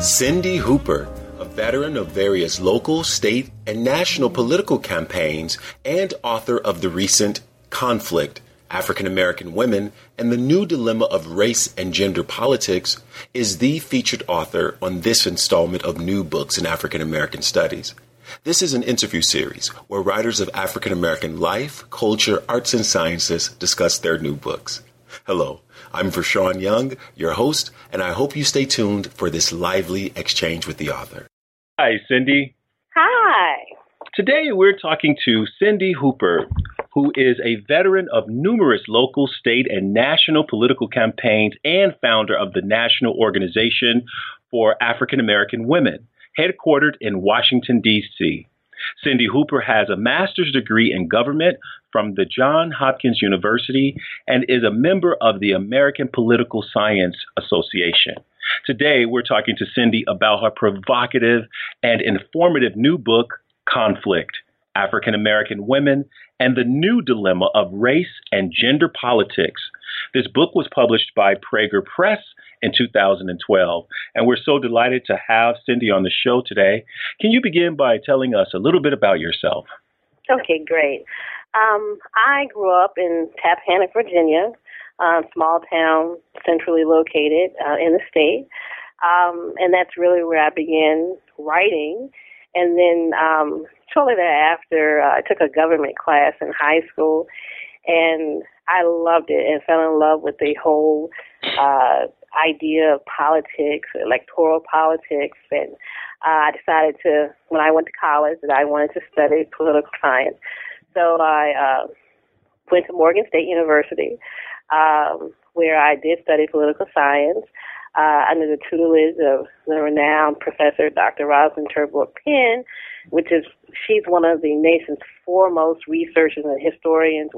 Cindy Hooper, a veteran of various local, state, and national political campaigns, and author of the recent Conflict African American Women and the New Dilemma of Race and Gender Politics, is the featured author on this installment of New Books in African American Studies. This is an interview series where writers of African American life, culture, arts, and sciences discuss their new books. Hello, I'm Vershawn Young, your host, and I hope you stay tuned for this lively exchange with the author. Hi, Cindy. Hi. Today we're talking to Cindy Hooper, who is a veteran of numerous local, state, and national political campaigns and founder of the National Organization for African American Women, headquartered in Washington, D.C. Cindy Hooper has a master's degree in government from the Johns Hopkins University and is a member of the American Political Science Association. Today, we're talking to Cindy about her provocative and informative new book, Conflict African American Women and the New Dilemma of Race and Gender Politics. This book was published by Praeger Press in 2012, and we're so delighted to have Cindy on the show today. Can you begin by telling us a little bit about yourself? Okay, great. Um, I grew up in Tappahannock, Virginia, a small town centrally located uh, in the state. Um, and that's really where I began writing. And then um, shortly thereafter, uh, I took a government class in high school, and I loved it and fell in love with the whole uh, idea of politics, electoral politics, and uh, I decided to, when I went to college, that I wanted to study political science. So I uh, went to Morgan State University, um, where I did study political science uh, under the tutelage of the renowned professor Dr. Rosalind Terborch Penn, which is she's one of the nation's foremost researchers and historians